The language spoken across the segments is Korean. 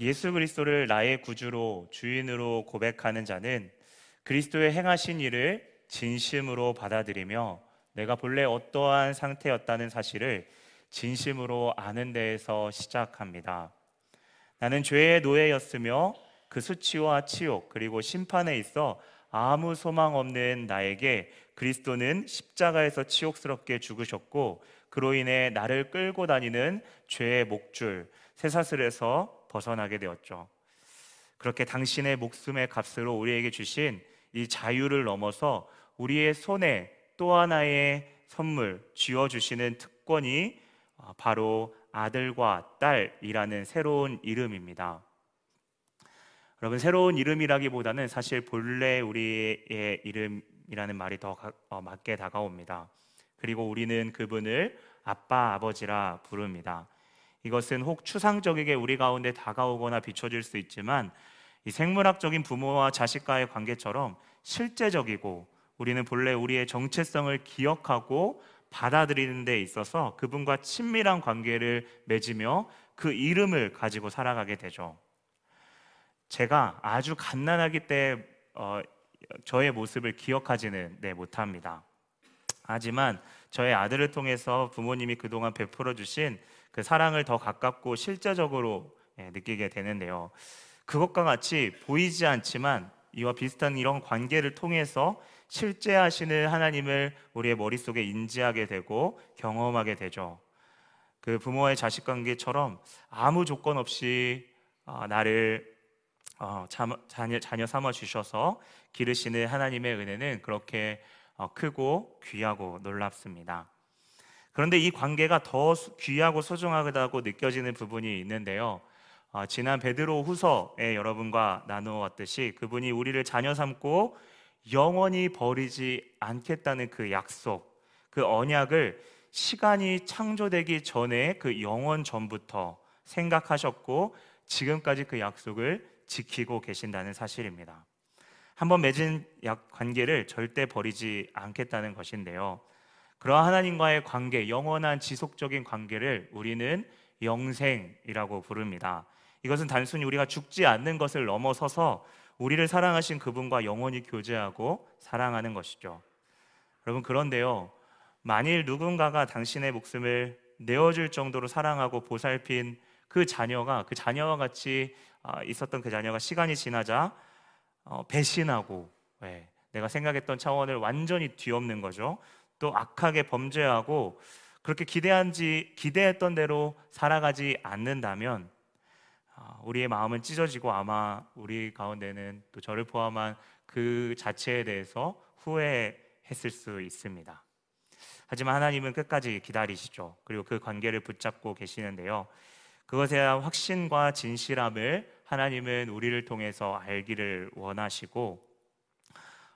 예수 그리스도를 나의 구주로 주인으로 고백하는 자는 그리스도의 행하신 일을 진심으로 받아들이며 내가 본래 어떠한 상태였다는 사실을 진심으로 아는 데에서 시작합니다. 나는 죄의 노예였으며 그 수치와 치욕 그리고 심판에 있어 아무 소망 없는 나에게 그리스도는 십자가에서 치욕스럽게 죽으셨고 그로 인해 나를 끌고 다니는 죄의 목줄 쇠사슬에서 벗어나게 되었죠. 그렇게 당신의 목숨의 값으로 우리에게 주신 이 자유를 넘어서 우리의 손에 또 하나의 선물 쥐어 주시는 특권이 바로 아들과 딸이라는 새로운 이름입니다. 여러분 새로운 이름이라기보다는 사실 본래 우리의 이름이라는 말이 더 어, 맞게 다가옵니다. 그리고 우리는 그분을 아빠 아버지라 부릅니다. 이것은 혹 추상적이게 우리 가운데 다가오거나 비춰질 수 있지만 이 생물학적인 부모와 자식과의 관계처럼 실제적이고 우리는 본래 우리의 정체성을 기억하고 받아들이는 데 있어서 그분과 친밀한 관계를 맺으며 그 이름을 가지고 살아가게 되죠. 제가 아주 갓난아기 때 어, 저의 모습을 기억하지는 네, 못합니다. 하지만 저의 아들을 통해서 부모님이 그동안 베풀어 주신 그 사랑을 더 가깝고 실제적으로 예, 느끼게 되는데요. 그것과 같이 보이지 않지만 이와 비슷한 이런 관계를 통해서 실제 하시는 하나님을 우리의 머릿속에 인지하게 되고 경험하게 되죠. 그 부모의 자식 관계처럼 아무 조건 없이 어, 나를 어, 자녀 삼아 주셔서 기르시는 하나님의 은혜는 그렇게 어, 크고 귀하고 놀랍습니다. 그런데 이 관계가 더 귀하고 소중하다고 느껴지는 부분이 있는데요. 어, 지난 베드로 후서에 여러분과 나누었듯이 그분이 우리를 자녀 삼고 영원히 버리지 않겠다는 그 약속, 그 언약을 시간이 창조되기 전에 그 영원 전부터 생각하셨고 지금까지 그 약속을 지키고 계신다는 사실입니다. 한번 맺은 약 관계를 절대 버리지 않겠다는 것인데요. 그러한 하나님과의 관계, 영원한 지속적인 관계를 우리는 영생이라고 부릅니다. 이것은 단순히 우리가 죽지 않는 것을 넘어서서 우리를 사랑하신 그분과 영원히 교제하고 사랑하는 것이죠. 여러분 그런데요. 만일 누군가가 당신의 목숨을 내어줄 정도로 사랑하고 보살핀 그 자녀가 그 자녀와 같이 아, 있었던 그 자녀가 시간이 지나자 어, 배신하고 네, 내가 생각했던 차원을 완전히 뒤엎는 거죠. 또 악하게 범죄하고 그렇게 기대한 지 기대했던 대로 살아가지 않는다면 아, 우리의 마음은 찢어지고 아마 우리 가운데는 또 저를 포함한 그 자체에 대해서 후회했을 수 있습니다. 하지만 하나님은 끝까지 기다리시죠. 그리고 그 관계를 붙잡고 계시는데요. 그것에 대한 확신과 진실함을 하나님은 우리를 통해서 알기를 원하시고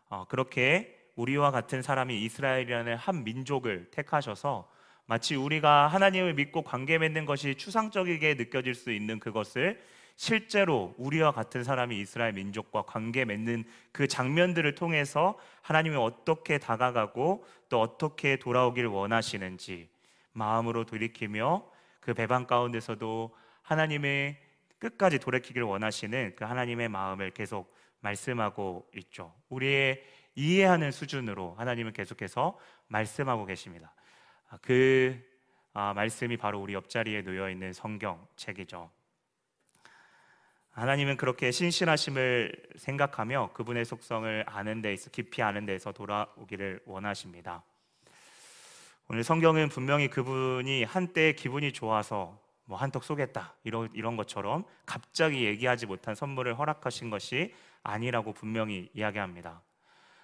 어, 그렇게 우리와 같은 사람이 이스라엘이라는 한 민족을 택하셔서 마치 우리가 하나님을 믿고 관계 맺는 것이 추상적이게 느껴질 수 있는 그것을 실제로 우리와 같은 사람이 이스라엘 민족과 관계 맺는 그 장면들을 통해서 하나님이 어떻게 다가가고 또 어떻게 돌아오길 원하시는지 마음으로 돌이키며 그 배반 가운데서도 하나님의 끝까지 돌이키기를 원하시는 그 하나님의 마음을 계속 말씀하고 있죠. 우리의 이해하는 수준으로 하나님은 계속해서 말씀하고 계십니다. 아, 그 아, 말씀이 바로 우리 옆자리에 놓여 있는 성경 책이죠. 하나님은 그렇게 신실하심을 생각하며 그분의 속성을 아는 데서 깊이 아는 데서 돌아오기를 원하십니다. 오늘 성경은 분명히 그분이 한때 기분이 좋아서 뭐 한턱 쏘겠다 이런 이런 것처럼 갑자기 얘기하지 못한 선물을 허락하신 것이 아니라고 분명히 이야기합니다.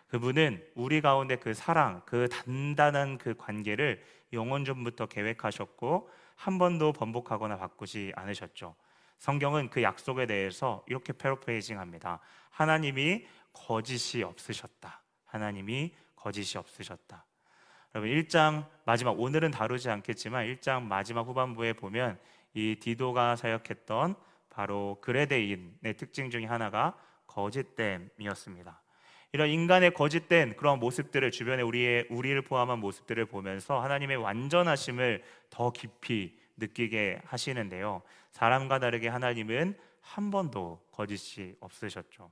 그분은 우리 가운데 그 사랑, 그 단단한 그 관계를 영원 전부터 계획하셨고 한 번도 번복하거나 바꾸지 않으셨죠. 성경은 그 약속에 대해서 이렇게 패러프레이징합니다. 하나님이 거짓이 없으셨다. 하나님이 거짓이 없으셨다. 여러분 1장 마지막 오늘은 다루지 않겠지만 1장 마지막 후반부에 보면 이 디도가 사역했던 바로 그레데인의 특징 중에 하나가 거짓됨이었습니다. 이런 인간의 거짓된 그런 모습들을 주변에 우리의 우리를 포함한 모습들을 보면서 하나님의 완전하심을 더 깊이 느끼게 하시는데요. 사람과 다르게 하나님은 한 번도 거짓이 없으셨죠.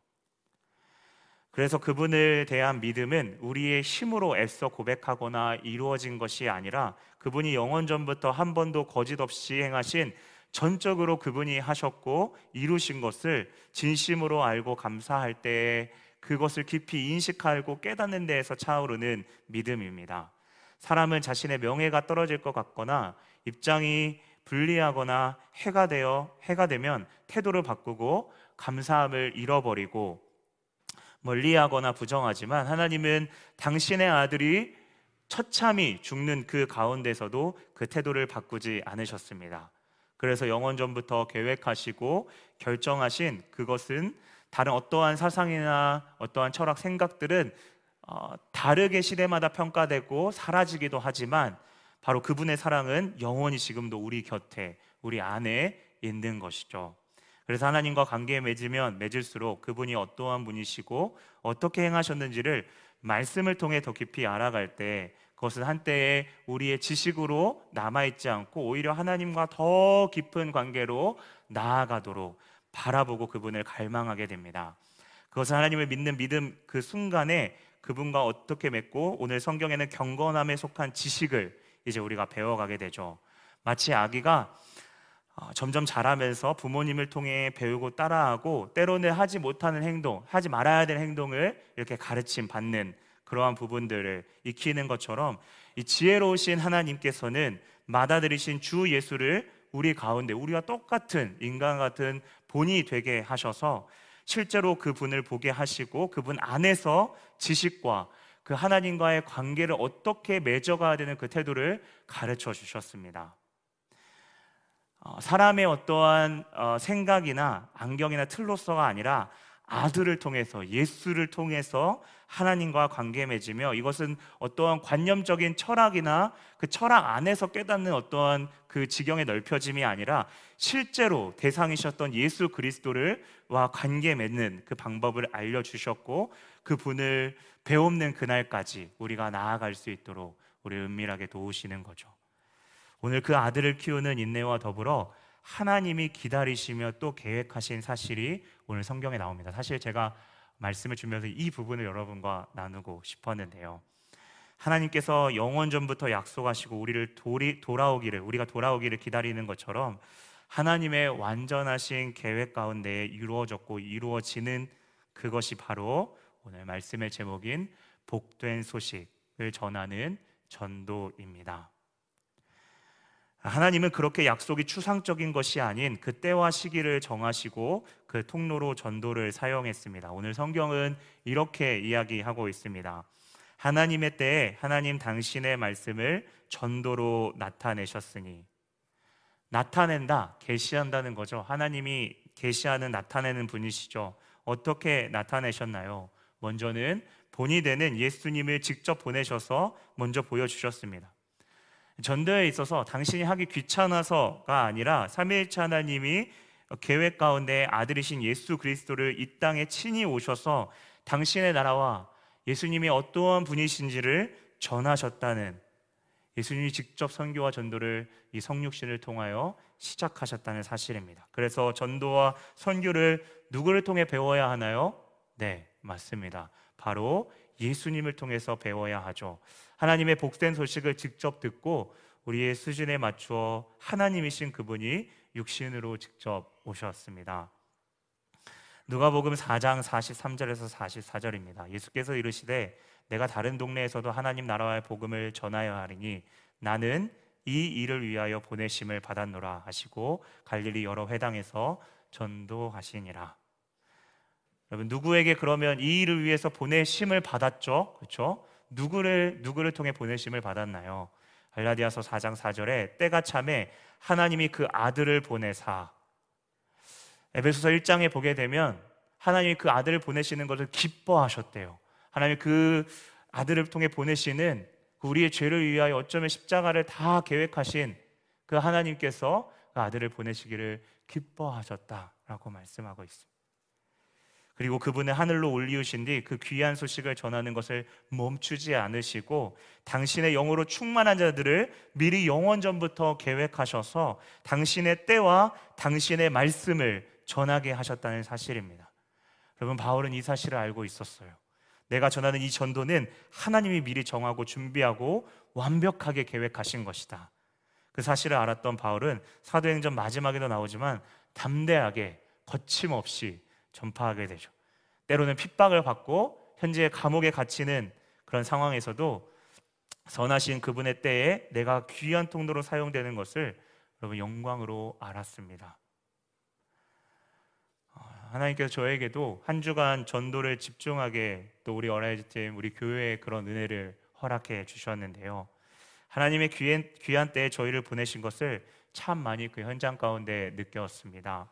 그래서 그분을 대한 믿음은 우리의 힘으로 애써 고백하거나 이루어진 것이 아니라 그분이 영원 전부터 한 번도 거짓 없이 행하신 전적으로 그분이 하셨고 이루신 것을 진심으로 알고 감사할 때 그것을 깊이 인식하고 깨닫는 데에서 차오르는 믿음입니다. 사람은 자신의 명예가 떨어질 것 같거나 입장이 불리하거나 해가 되어 해가 되면 태도를 바꾸고 감사함을 잃어버리고 멀리하거나 부정하지만 하나님은 당신의 아들이 처참히 죽는 그 가운데서도 그 태도를 바꾸지 않으셨습니다. 그래서 영원 전부터 계획하시고 결정하신 그것은 다른 어떠한 사상이나 어떠한 철학 생각들은 어, 다르게 시대마다 평가되고 사라지기도 하지만 바로 그분의 사랑은 영원히 지금도 우리 곁에 우리 안에 있는 것이죠. 그래서 하나님과 관계에 맺으면 맺을수록 그분이 어떠한 분이시고 어떻게 행하셨는지를 말씀을 통해 더 깊이 알아갈 때 그것은 한때에 우리의 지식으로 남아있지 않고 오히려 하나님과 더 깊은 관계로 나아가도록 바라보고 그분을 갈망하게 됩니다. 그것은 하나님을 믿는 믿음 그 순간에 그분과 어떻게 맺고 오늘 성경에는 경건함에 속한 지식을 이제 우리가 배워가게 되죠. 마치 아기가 어, 점점 자라면서 부모님을 통해 배우고 따라하고 때로는 하지 못하는 행동, 하지 말아야 될 행동을 이렇게 가르침 받는 그러한 부분들을 익히는 것처럼 이 지혜로우신 하나님께서는 받아들이신 주 예수를 우리 가운데 우리와 똑같은 인간 같은 본이 되게 하셔서 실제로 그분을 보게 하시고 그분 안에서 지식과 그 하나님과의 관계를 어떻게 맺어가야 되는 그 태도를 가르쳐 주셨습니다. 어, 사람의 어떠한 어, 생각이나 안경이나 틀로서가 아니라 아들을 통해서 예수를 통해서 하나님과 관계 맺으며 이것은 어떠한 관념적인 철학이나 그 철학 안에서 깨닫는 어떠한 그 지경의 넓혀짐이 아니라 실제로 대상이셨던 예수 그리스도를와 관계 맺는 그 방법을 알려 주셨고 그 분을 배움는 그날까지 우리가 나아갈 수 있도록 우리 은밀하게 도우시는 거죠. 오늘 그 아들을 키우는 인내와 더불어 하나님이 기다리시며 또 계획하신 사실이 오늘 성경에 나옵니다. 사실 제가 말씀을 주면서 이 부분을 여러분과 나누고 싶었는데요. 하나님께서 영원 전부터 약속하시고 우리를 도리, 돌아오기를 우리가 돌아오기를 기다리는 것처럼 하나님의 완전하신 계획 가운데 이루어졌고 이루어지는 그것이 바로 오늘 말씀의 제목인 복된 소식을 전하는 전도입니다. 하나님은 그렇게 약속이 추상적인 것이 아닌 그 때와 시기를 정하시고 그 통로로 전도를 사용했습니다. 오늘 성경은 이렇게 이야기하고 있습니다. 하나님의 때에 하나님 당신의 말씀을 전도로 나타내셨으니 나타낸다, 계시한다는 거죠. 하나님이 계시하는 나타내는 분이시죠. 어떻게 나타내셨나요? 먼저는 본이 되는 예수님을 직접 보내셔서 먼저 보여주셨습니다. 전도에 있어서 당신이 하기 귀찮아서가 아니라 삼위일체 하나님이 계획 가운데 아들이신 예수 그리스도를 이 땅에 친히 오셔서 당신의 나라와 예수님이 어떠한 분이신지를 전하셨다는 예수님이 직접 선교와 전도를 이 성육신을 통하여 시작하셨다는 사실입니다. 그래서 전도와 선교를 누구를 통해 배워야 하나요? 네, 맞습니다. 바로 예수님을 통해서 배워야 하죠. 하나님의 복된 소식을 직접 듣고 우리의 수준에 맞추어 하나님이신 그분이 육신으로 직접 오셨습니다. 누가복음 4장 43절에서 44절입니다. 예수께서 이르시되 내가 다른 동네에서도 하나님 나라의 복음을 전하여 하리니 나는 이 일을 위하여 보내심을 받았노라 하시고 갈릴리 여러 회당에서 전도하시니라. 여러분 누구에게 그러면 이 일을 위해서 보내심을 받았죠? 그렇죠? 누구를 누구를 통해 보내심을 받았나요? 갈라디아서 4장 4절에 때가 참에 하나님이 그 아들을 보내사 에베소서 1장에 보게 되면 하나님이 그 아들을 보내시는 것을 기뻐하셨대요. 하나님이 그 아들을 통해 보내시는 그 우리의 죄를 위하여 어쩌면 십자가를 다 계획하신 그 하나님께서 그 아들을 보내시기를 기뻐하셨다라고 말씀하고 있습니다. 그리고 그분의 하늘로 올리우신 뒤 그 귀한 소식을 전하는 것을 멈추지 않으시고 당신의 영으로 충만한 자들을 미리 영원 전부터 계획하셔서 당신의 때와 당신의 말씀을 전하게 하셨다는 사실입니다. 여러분 바울은 이 사실을 알고 있었어요. 내가 전하는 이 전도는 하나님이 미리 정하고 준비하고 완벽하게 계획하신 것이다. 그 사실을 알았던 바울은 사도행전 마지막에도 나오지만 담대하게 거침없이 전파하게 되죠. 때로는 핍박을 받고 현재 감옥에 갇히는 그런 상황에서도 선하신 그분의 때에 내가 귀한 통로로 사용되는 것을 여러분 영광으로 알았습니다. 어, 하나님께서 저에게도 한 주간 전도를 집중하게 또 우리 Arise 팀 우리 교회에 그런 은혜를 허락해 주셨는데요. 하나님의 귀한 때에 저희를 보내신 것을 참 많이 그 현장 가운데 느꼈습니다.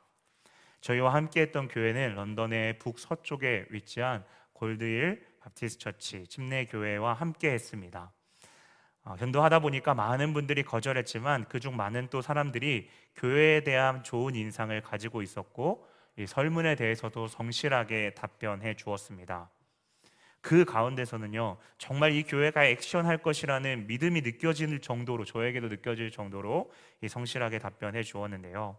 저희와 함께했던 교회는 런던의 북서쪽에 위치한 Gold Hill Baptist Church 침례 교회와 함께했습니다. 어, 전도하다 보니까 많은 분들이 거절했지만 그중 많은 또 사람들이 교회에 대한 좋은 인상을 가지고 있었고 이 설문에 대해서도 성실하게 답변해 주었습니다. 그 가운데서는요 정말 이 교회가 액션할 것이라는 믿음이 느껴질 정도로 저에게도 느껴질 정도로 성실하게 답변해 주었는데요.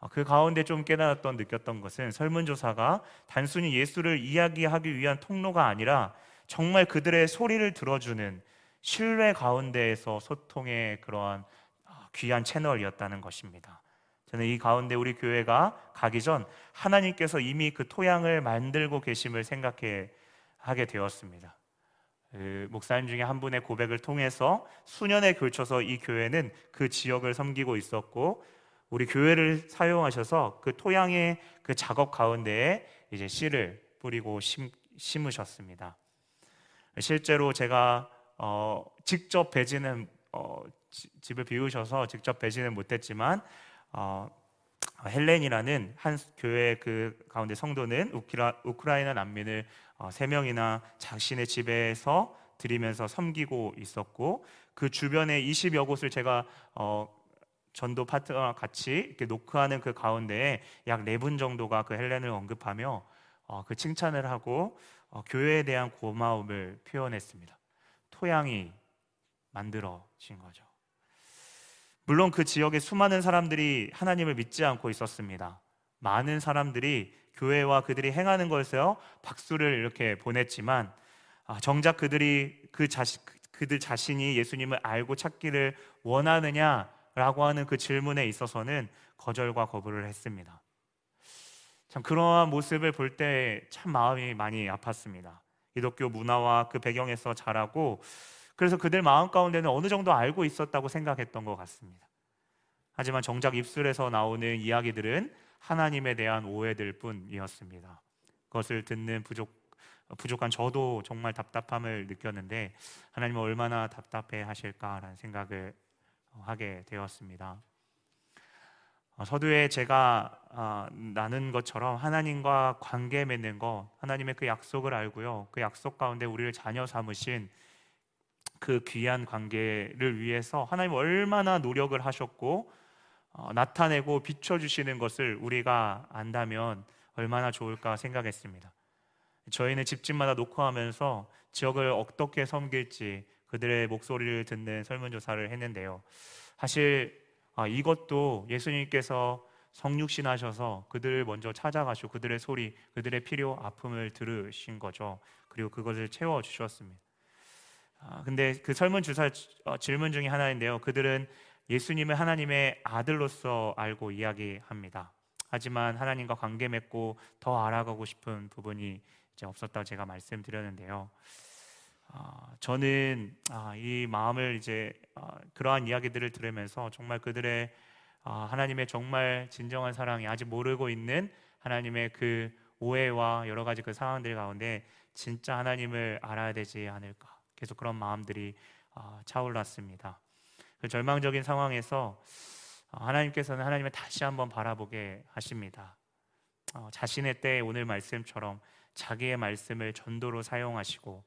아, 그 가운데 좀 깨달았던 느꼈던 것은 설문조사가 단순히 예수를 이야기하기 위한 통로가 아니라 정말 그들의 소리를 들어주는 신뢰 가운데에서 소통의 그러한 아, 귀한 채널이었다는 것입니다. 저는 이 가운데 우리 교회가 가기 전 하나님께서 이미 그 토양을 만들고 계심을 생각해 하게 되었습니다. 그 목사님 중에 한 분의 고백을 통해서 수년에 걸쳐서 이 교회는 그 지역을 섬기고 있었고 우리 교회를 사용하셔서 그 토양의 그 작업 가운데에 이제 씨를 뿌리고 심, 심으셨습니다. 실제로 제가 어, 직접 배지는 어, 집을 비우셔서 직접 배지는 못했지만 어, 헬렌이라는 한 교회 그 가운데 성도는 우크라, 우크라이나 난민을 어, 세 명이나 자신의 집에서 드리면서 섬기고 있었고 그 주변에 20여 곳을 제가 어, 전도 파트너와 같이 이렇게 노크하는 그 가운데에 약 네 분 정도가 그 헬렌을 언급하며 어, 그 칭찬을 하고 어, 교회에 대한 고마움을 표현했습니다. 토양이 만들어진 거죠. 물론 그 지역에 수많은 사람들이 하나님을 믿지 않고 있었습니다. 많은 사람들이 교회와 그들이 행하는 것에서 박수를 이렇게 보냈지만 아, 정작 그들이 그 자신 그들 자신이 예수님을 알고 찾기를 원하느냐 라고 하는 그 질문에 있어서는 거절과 거부를 했습니다. 참 그러한 모습을 볼 때 참 마음이 많이 아팠습니다. 기독교 문화와 그 배경에서 자라고 그래서 그들 마음 가운데는 어느 정도 알고 있었다고 생각했던 것 같습니다. 하지만 정작 입술에서 나오는 이야기들은 하나님에 대한 오해들 뿐이었습니다. 그것을 듣는 부족 부족한 저도 정말 답답함을 느꼈는데 하나님은 얼마나 답답해 하실까라는 생각을 하게 되었습니다. 어, 서두에 제가 아, 나눈 것처럼 하나님과 관계 맺는 것, 하나님의 그 약속을 알고요. 그 약속 가운데 우리를 자녀 삼으신 그 귀한 관계를 위해서 하나님 얼마나 노력을 하셨고 어, 나타내고 비춰주시는 것을 우리가 안다면 얼마나 좋을까 생각했습니다. 저희는 집집마다 녹화하면서 지역을 어떻게 섬길지 그들의 목소리를 듣는 설문조사를 했는데요. 사실 아, 이것도 예수님께서 성육신하셔서 그들을 먼저 찾아가시고 그들의 소리, 그들의 필요, 아픔을 들으신 거죠. 그리고 그것을 채워 주셨습니다. 아, 근데 그 설문조사 어, 질문 중에 하나인데요. 그들은 예수님을 하나님의 아들로서 알고 이야기합니다. 하지만 하나님과 관계 맺고 더 알아가고 싶은 부분이 이제 없었다고 제가 말씀드렸는데요. 아, 저는 아, 이 마음을 이제 아, 그러한 이야기들을 들으면서 정말 그들의 하나님의 정말 진정한 사랑이 아직 모르고 있는 하나님의 그 오해와 여러 가지 그 상황들 가운데 진짜 하나님을 알아야 되지 않을까 계속 그런 마음들이 차올랐습니다. 그 절망적인 상황에서 하나님께서는 하나님을 다시 한번 바라보게 하십니다. 어, 자신의 때 오늘 말씀처럼 자기의 말씀을 전도로 사용하시고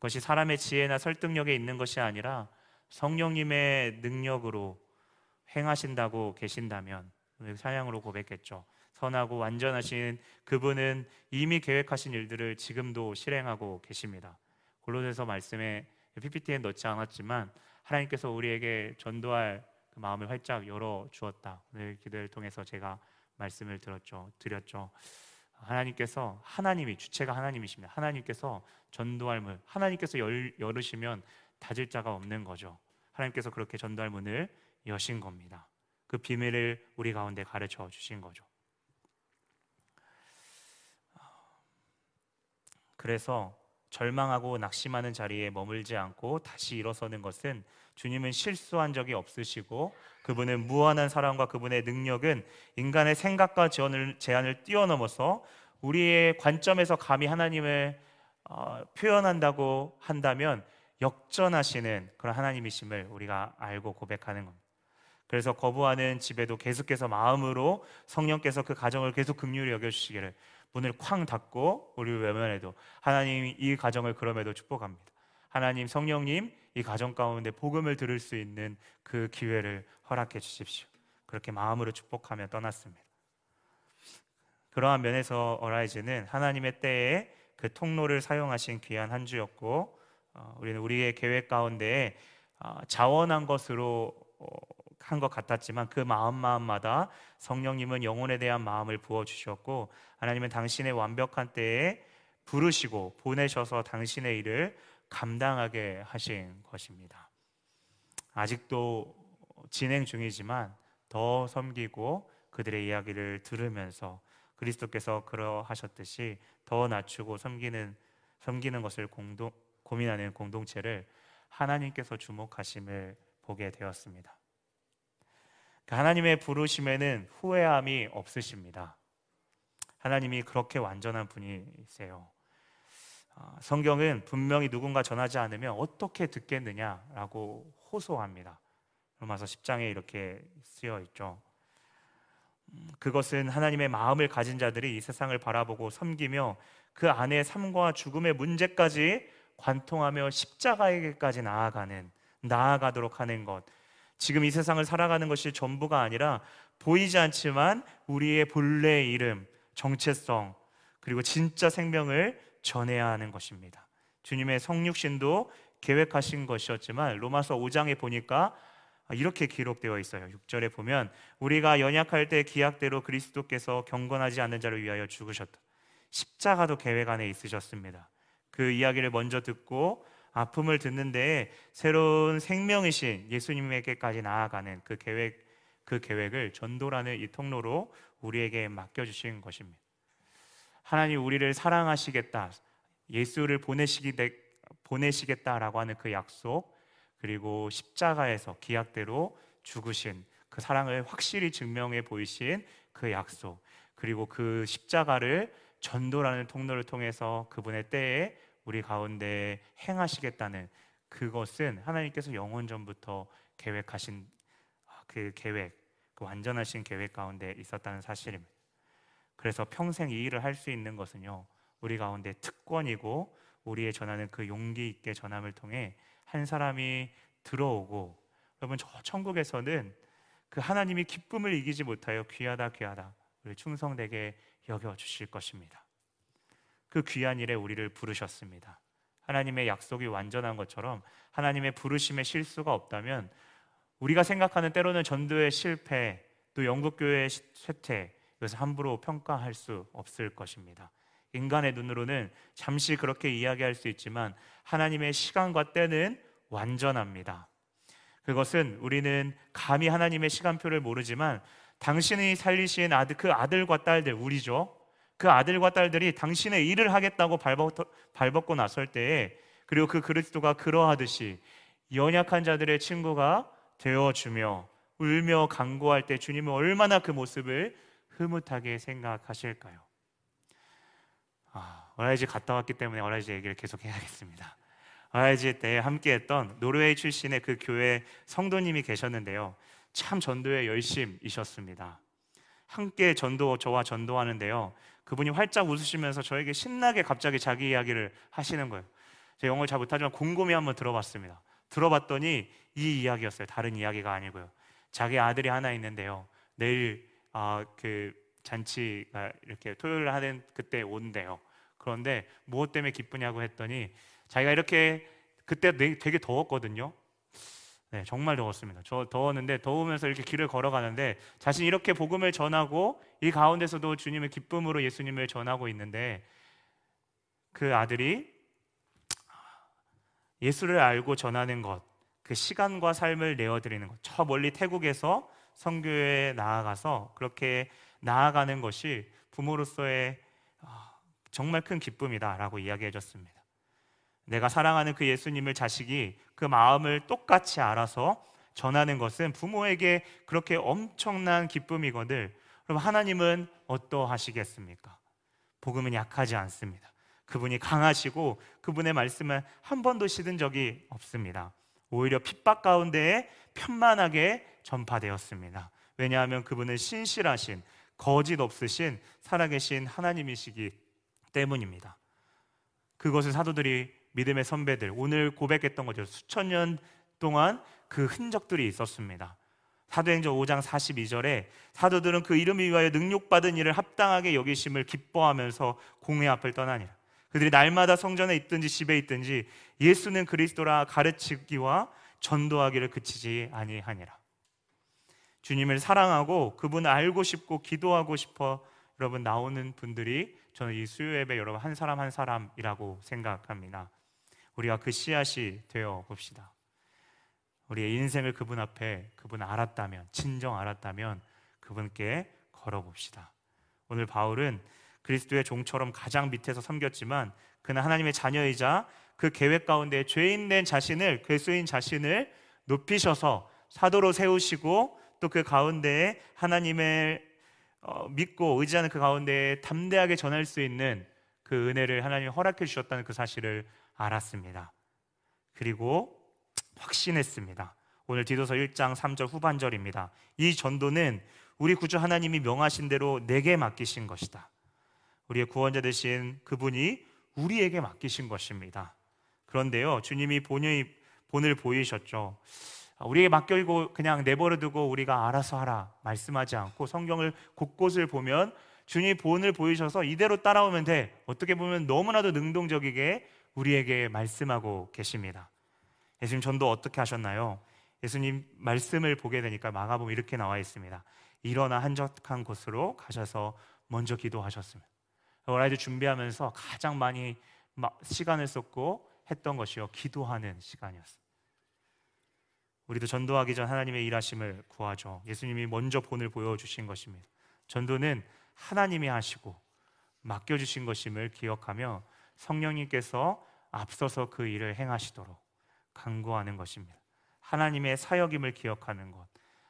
그것이 사람의 지혜나 설득력에 있는 것이 아니라 성령님의 능력으로 행하신다고 계신다면 사양으로 고백했죠. 선하고 완전하신 그분은 이미 계획하신 일들을 지금도 실행하고 계십니다. 골로새서 말씀에 PPT에 넣지 않았지만 하나님께서 우리에게 전도할 그 마음을 활짝 열어 주었다. 오늘 기도를 통해서 제가 말씀을 들었죠. 드렸죠. 하나님께서 하나님이 주체가 하나님이십니다. 하나님께서 전도할 문, 하나님께서 열, 열으시면 닫을 자가 없는 거죠. 하나님께서 그렇게 전도할 문을 여신 겁니다. 그 비밀을 우리 가운데 가르쳐 주신 거죠. 그래서 절망하고 낙심하는 자리에 머물지 않고 다시 일어서는 것은 주님은 실수한 적이 없으시고 그분은 무한한 사랑과 그분의 능력은 인간의 생각과 제한을, 제한을 뛰어넘어서 우리의 관점에서 감히 하나님을 어, 표현한다고 한다면 역전하시는 그런 하나님이심을 우리가 알고 고백하는 겁니다. 그래서 거부하는 집에도 계속해서 마음으로 성령께서 그 가정을 계속 긍휼히 여겨주시기를 문을 쾅 닫고 우리 외면해도 하나님 이 가정을 그럼에도 축복합니다. 하나님 성령님 이 가정 가운데 복음을 들을 수 있는 그 기회를 허락해 주십시오. 그렇게 마음으로 축복하며 떠났습니다. 그러한 면에서 어라이즈는 하나님의 때에 그 통로를 사용하신 귀한 한 주였고 어, 우리는 우리의 계획 가운데 어, 자원한 것으로 어, 한것 같았지만 그 마음 마음마다 성령님은 영혼에 대한 마음을 부어 주셨고 하나님은 당신의 완벽한 때에 부르시고 보내셔서 당신의 일을 감당하게 하신 것입니다. 아직도 진행 중이지만 더 섬기고 그들의 이야기를 들으면서 그리스도께서 그러하셨듯이 더 낮추고 섬기는 섬기는 것을 공동 고민하는 공동체를 하나님께서 주목하심을 보게 되었습니다. 그 하나님의 부르심에는 후회함이 없으십니다. 하나님이 그렇게 완전한 분이세요. 어, 성경은 분명히 누군가 전하지 않으면 어떻게 듣겠느냐라고 호소합니다. 로마서 10장에 이렇게 쓰여 있죠. 음, 그것은 하나님의 마음을 가진 자들이 이 세상을 바라보고 섬기며 그 안에 삶과 죽음의 문제까지 관통하며 십자가에게까지 나아가는 나아가도록 하는 것. 지금 이 세상을 살아가는 것이 전부가 아니라 보이지 않지만 우리의 본래의 이름, 정체성, 그리고 진짜 생명을 전해야 하는 것입니다. 주님의 성육신도 계획하신 것이었지만 로마서 5장에 보니까 이렇게 기록되어 있어요. 6절에 보면 우리가 연약할 때 기약대로 그리스도께서 경건하지 않는 자를 위하여 죽으셨다. 십자가도 계획 안에 있으셨습니다. 그 이야기를 먼저 듣고 아픔을 듣는데 새로운 생명이신 예수님에게까지 나아가는 그 계획 그 계획을 전도라는 이 통로로 우리에게 맡겨 주신 것입니다. 하나님 우리를 사랑하시겠다. 예수를 보내시기 보내시겠다라고 하는 그 약속 그리고 십자가에서 기약대로 죽으신 그 사랑을 확실히 증명해 보이신 그 약속 그리고 그 십자가를 전도라는 통로를 통해서 그분의 때에 우리 가운데 행하시겠다는 그것은 하나님께서 영원 전부터 계획하신 그 계획, 그 완전하신 계획 가운데 있었다는 사실입니다. 그래서 평생 이 일을 할 수 있는 것은요, 우리 가운데 특권이고 우리의 전하는 그 용기 있게 전함을 통해 한 사람이 들어오고 여러분 저 천국에서는 그 하나님이 기쁨을 이기지 못하여 귀하다 귀하다 우리 충성되게 여겨 주실 것입니다. 그 귀한 일에 우리를 부르셨습니다. 하나님의 약속이 완전한 것처럼 하나님의 부르심에 실수가 없다면 우리가 생각하는 때로는 전도의 실패 또 영국 교회의 쇠퇴 이것을 함부로 평가할 수 없을 것입니다. 인간의 눈으로는 잠시 그렇게 이야기할 수 있지만 하나님의 시간과 때는 완전합니다. 그것은 우리는 감히 하나님의 시간표를 모르지만 당신이 살리신 아들 그 아들과 딸들 우리죠. 그 아들과 딸들이 당신의 일을 하겠다고 발벗, 고 나설 때에 그리고 그 그리스도가 그러하듯이 연약한 자들의 친구가 되어 주며 울며 간구할 때 주님은 얼마나 그 모습을 흐뭇하게 생각하실까요? 아, Arise 갔다 왔기 때문에 Arise 얘기를 계속 해야겠습니다. Arise 때 함께했던 노르웨이 출신의 그 교회 성도님이 계셨는데요. 참 전도에 열심이셨습니다. 함께 전도 저와 전도하는데요. 그분이 활짝 웃으시면서 저에게 신나게 갑자기 자기 이야기를 하시는 거예요. 제가 영어를 잘 못하지만 곰곰이 한번 들어봤습니다. 들어봤더니 이 이야기였어요. 다른 이야기가 아니고요. 자기 아들이 하나 있는데요. 내일 아, 그 잔치가 이렇게 토요일 하는 그때 온대요. 그런데 무엇 때문에 기쁘냐고 했더니 자기가 이렇게 그때 되게 더웠거든요. 네, 정말 더웠습니다. 저 더웠는데 더우면서 이렇게 길을 걸어가는데 자신 이렇게 복음을 전하고 이 가운데서도 주님의 기쁨으로 예수님을 전하고 있는데 그 아들이 예수를 알고 전하는 것, 그 시간과 삶을 내어 드리는 것, 저 멀리 태국에서 성교에 나아가서 그렇게 나아가는 것이 부모로서의 아, 정말 큰 기쁨이다라고 이야기해 줬습니다. 내가 사랑하는 그 예수님을 자식이 그 마음을 똑같이 알아서 전하는 것은 부모에게 그렇게 엄청난 기쁨이거늘 그럼 하나님은 어떠하시겠습니까? 복음은 약하지 않습니다. 그분이 강하시고 그분의 말씀은 한 번도 시든 적이 없습니다. 오히려 핍박 가운데에 편만하게 전파되었습니다. 왜냐하면 그분은 신실하신 거짓 없으신 살아계신 하나님이시기 때문입니다. 그것을 사도들이 믿음의 선배들 오늘 고백했던 거죠. 수천 년 동안 그 흔적들이 있었습니다. 사도행전 5장 42절에 사도들은 그 이름을 위하여 능력받은 일을 합당하게 여기심을 기뻐하면서 공회 앞을 떠나니라. 그들이 날마다 성전에 있든지 집에 있든지 예수는 그리스도라 가르치기와 전도하기를 그치지 아니하니라. 주님을 사랑하고 그분을 알고 싶고 기도하고 싶어 여러분 나오는 분들이 저는 이 수요 예배 여러분 한 사람 한 사람이라고 생각합니다. 우리가 그 씨앗이 되어 봅시다. 우리의 인생을 그분 앞에 그분 알았다면 진정 알았다면 그분께 걸어 봅시다. 오늘 바울은 그리스도의 종처럼 가장 밑에서 섬겼지만 그는 하나님의 자녀이자 그 계획 가운데 죄인 된 자신을 괴수인 자신을 높이셔서 사도로 세우시고 또 그 가운데에 하나님을 어, 믿고 의지하는 그 가운데에 담대하게 전할 수 있는 그 은혜를 하나님이 허락해 주셨다는 그 사실을 알았습니다. 그리고 확신했습니다. 오늘 디도서 1장 3절 후반절입니다. 이 전도는 우리 구주 하나님이 명하신 대로 내게 맡기신 것이다. 우리의 구원자 되신 그분이 우리에게 맡기신 것입니다. 그런데요, 주님이 본의, 본을 보이셨죠. 우리에게 맡겨고 그냥 내버려 두고 우리가 알아서 하라 말씀하지 않고 성경을 곳곳을 보면 주님이 본을 보이셔서 이대로 따라오면 돼. 어떻게 보면 너무나도 능동적이게 우리에게 말씀하고 계십니다. 예수님 전도 어떻게 하셨나요? 예수님 말씀을 보게 되니까 마가복음 이렇게 나와 있습니다. 일어나 한적한 곳으로 가셔서 먼저 기도하셨습니다. 어라이드 준비하면서 가장 많이 시간을 썼고 했던 것이요 기도하는 시간이었습니다. 우리도 전도하기 전 하나님의 일하심을 구하죠. 예수님이 먼저 본을 보여주신 것입니다. 전도는 하나님이 하시고 맡겨주신 것임을 기억하며 성령님께서 앞서서 그 일을 행하시도록 간구하는 것입니다. 하나님의 사역임을 기억하는 것,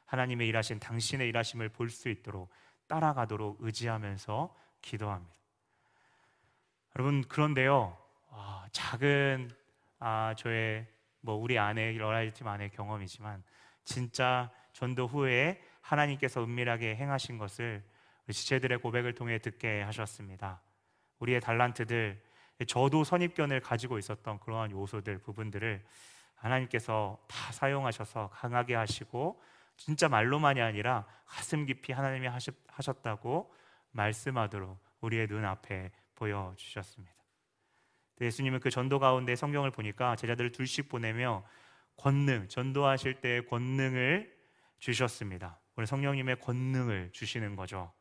하나님의 일하신 당신의 일하심을 볼 수 있도록 따라가도록 의지하면서 기도합니다. 여러분 그런데요, 아, 작은 아, 저의 뭐 우리 안에 Arise 팀 안의 경험이지만 진짜 전도 후에 하나님께서 은밀하게 행하신 것을 지체들의 고백을 통해 듣게 하셨습니다. 우리의 달란트들, 저도 선입견을 가지고 있었던 그러한 요소들, 부분들을 하나님께서 다 사용하셔서 강하게 하시고 진짜 말로만이 아니라 가슴 깊이 하나님이 하셨다고 말씀하도록 우리의 눈앞에 보여주셨습니다. 예수님은 그 전도 가운데 성경을 보니까 제자들을 둘씩 보내며 권능, 전도하실 때 권능을 주셨습니다. 오늘 성령님의 권능을 주시는 거죠.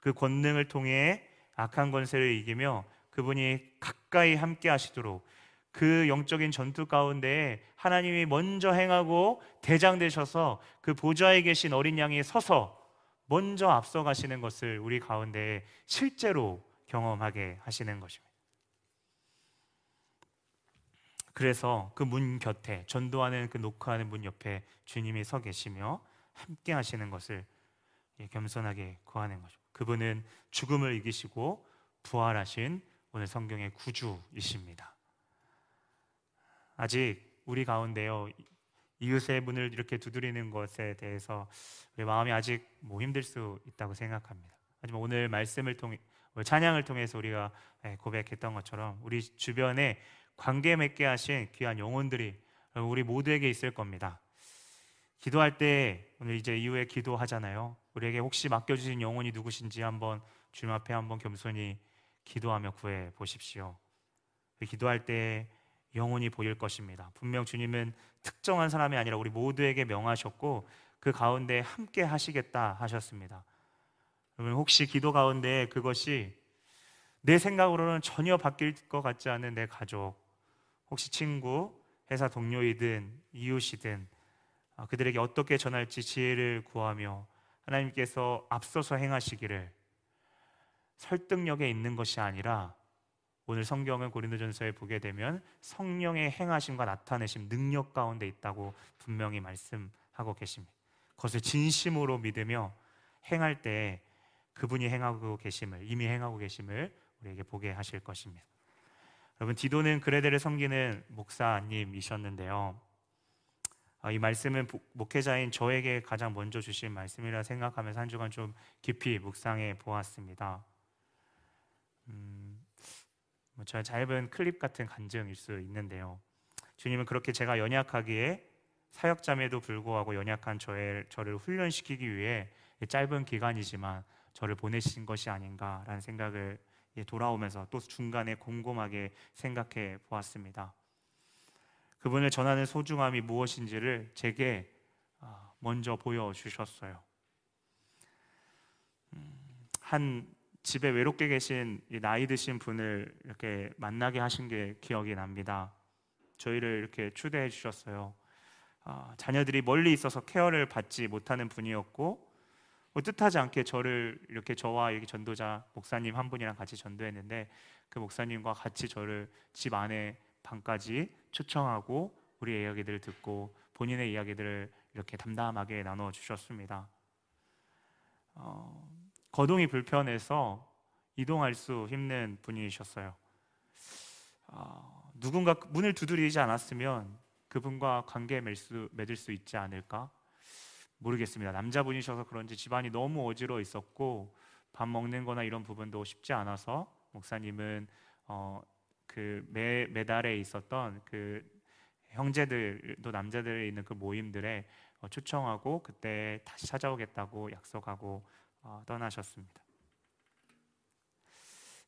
그 권능을 통해 악한 권세를 이기며 그분이 가까이 함께 하시도록 그 영적인 전투 가운데 하나님이 먼저 행하고 대장 되셔서 그 보좌에 계신 어린 양이 서서 먼저 앞서가시는 것을 우리 가운데 실제로 경험하게 하시는 것입니다. 그래서 그 문 곁에 전도하는 그 녹화하는 문 옆에 주님이 서 계시며 함께 하시는 것을 겸손하게 구하는 거죠. 그분은 죽음을 이기시고 부활하신 오늘 성경의 구주이십니다. 아직 우리 가운데요 이웃의 문을 이렇게 두드리는 것에 대해서 우리 마음이 아직 뭐 힘들 수 있다고 생각합니다. 하지만 오늘 말씀을 통해 찬양을 통해서 우리가 예, 고백했던 것처럼 우리 주변에 관계 맺게 하신 귀한 영혼들이 우리 모두에게 있을 겁니다. 기도할 때 오늘 이제 이후에 기도하잖아요. 우리에게 혹시 맡겨주신 영혼이 누구신지 한번 주님 앞에 한번 겸손히 기도하며 구해 보십시오. 기도할 때 영원히 보일 것입니다. 분명 주님은 특정한 사람이 아니라 우리 모두에게 명하셨고 그 가운데 함께 하시겠다 하셨습니다. 여러분 혹시 기도 가운데 그것이 내 생각으로는 전혀 바뀔 것 같지 않은 내 가족, 혹시 친구, 회사 동료이든 이웃이든 아, 그들에게 어떻게 전할지 지혜를 구하며 하나님께서 앞서서 행하시기를 설득력에 있는 것이 아니라 오늘 성경은 고린도전서에 보게 되면 성령의 행하심과 나타내심 능력 가운데 있다고 분명히 말씀하고 계십니다. 그것을 진심으로 믿으며 행할 때 그분이 행하고 계심을 이미 행하고 계심을 우리에게 보게 하실 것입니다. 여러분 디도는 그레데를 섬기는 목사님이셨는데요. 아, 이 말씀은 목회자인 저에게 가장 먼저 주신 말씀이라 생각하면서 한 주간 좀 깊이 묵상해 보았습니다. 음, 뭐 저의 짧은 클립 같은 간증일 수 있는데요. 주님은 그렇게 제가 연약하기에 사역자임에도 불구하고 연약한 저의, 저를 훈련시키기 위해 짧은 기간이지만 저를 보내신 것이 아닌가라는 생각을 돌아오면서 또 중간에 곰곰하게 생각해 보았습니다. 그분을 전하는 소중함이 무엇인지를 제게 아, 먼저 보여주셨어요. 음, 한 집에 외롭게 계신 나이 드신 분을 이렇게 만나게 하신 게 기억이 납니다. 저희를 이렇게 초대해 주셨어요. 아, 자녀들이 멀리 있어서 케어를 받지 못하는 분이었고 뭐 뜻하지 않게 저를 이렇게 저와 여기 전도자 목사님 한 분이랑 같이 전도했는데 그 목사님과 같이 저를 집 안에 방까지 초청하고 우리의 이야기들을 듣고 본인의 이야기들을 이렇게 담담하게 나눠 주셨습니다. 어, 거동이 불편해서 이동할 수 힘든 분이셨어요. 어, 누군가 문을 두드리지 않았으면 그분과 관계 맺을 수, 있지 않을까 모르겠습니다. 남자분이셔서 그런지 집안이 너무 어지러 있었고 밥 먹는 거나 이런 부분도 쉽지 않아서 목사님은 어, 그 매, 매달에 있었던 그 형제들도 남자들이 있는 그 모임들에 어, 초청하고 그때 다시 찾아오겠다고 약속하고 어, 떠나셨습니다.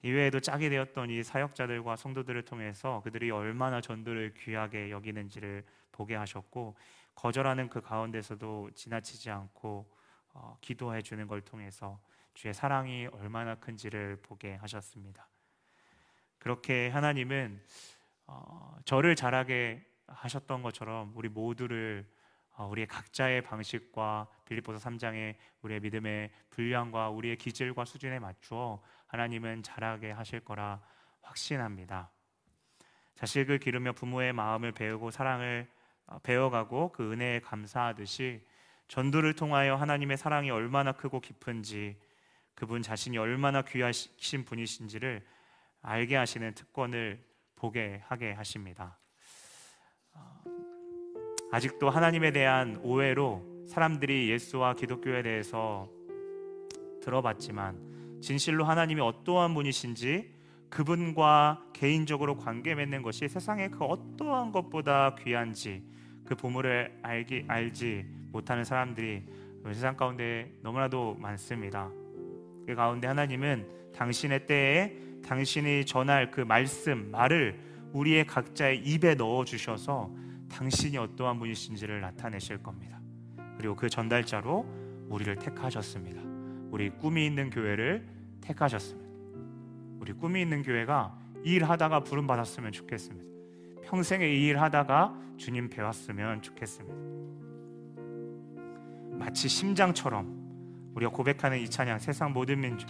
이외에도 짝이 되었던 이 사역자들과 성도들을 통해서 그들이 얼마나 전도를 귀하게 여기는지를 보게 하셨고 거절하는 그 가운데서도 지나치지 않고 어, 기도해 주는 걸 통해서 주의 사랑이 얼마나 큰지를 보게 하셨습니다. 그렇게 하나님은 어, 저를 자라게 하셨던 것처럼 우리 모두를 어, 우리의 각자의 방식과 빌립보서 3장의 우리의 믿음의 분량과 우리의 기질과 수준에 맞추어 하나님은 자라게 하실 거라 확신합니다. 자식을 기르며 부모의 마음을 배우고 사랑을 어, 배워가고 그 은혜에 감사하듯이 전도를 통하여 하나님의 사랑이 얼마나 크고 깊은지 그분 자신이 얼마나 귀하신 분이신지를 알게 하시는 특권을 보게 하게 하십니다. 어, 아직도 하나님에 대한 오해로 사람들이 예수와 기독교에 대해서 들어봤지만 진실로 하나님이 어떠한 분이신지 그분과 개인적으로 관계 맺는 것이 세상의 그 어떠한 것보다 귀한지 그 보물을 알기 알지 못하는 사람들이 세상 가운데 너무나도 많습니다. 그 가운데 하나님은 당신의 때에 당신이 전할 그 말씀 말을 우리의 각자의 입에 넣어 주셔서 당신이 어떠한 분이신지를 나타내실 겁니다. 그리고 그 전달자로 우리를 택하셨습니다. 우리 꿈이 있는 교회를 택하셨습니다. 우리 꿈이 있는 교회가 일하다가 부름 받았으면 좋겠습니다. 평생에 이 일 하다가 주님 배웠으면 좋겠습니다. 마치 심장처럼 우리가 고백하는 이 찬양 세상 모든 민족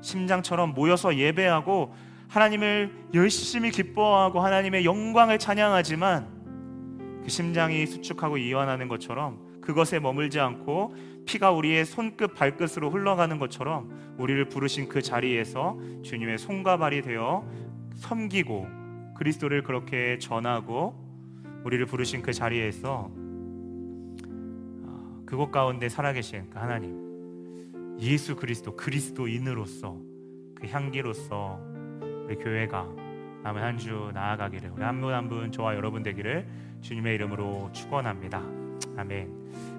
심장처럼 모여서 예배하고 하나님을 열심히 기뻐하고 하나님의 영광을 찬양하지만 그 심장이 수축하고 이완하는 것처럼 그것에 머물지 않고 피가 우리의 손끝 발끝으로 흘러가는 것처럼 우리를 부르신 그 자리에서 주님의 손과 발이 되어 섬기고 그리스도를 그렇게 전하고 우리를 부르신 그 자리에서 어, 그곳 가운데 살아계신 그 하나님 예수 그리스도 그리스도인으로서 그 향기로서 우리 교회가 남은 한 주 나아가기를 우리 한 분 한 분 저와 여러분 되기를 주님의 이름으로 축원합니다. 아멘.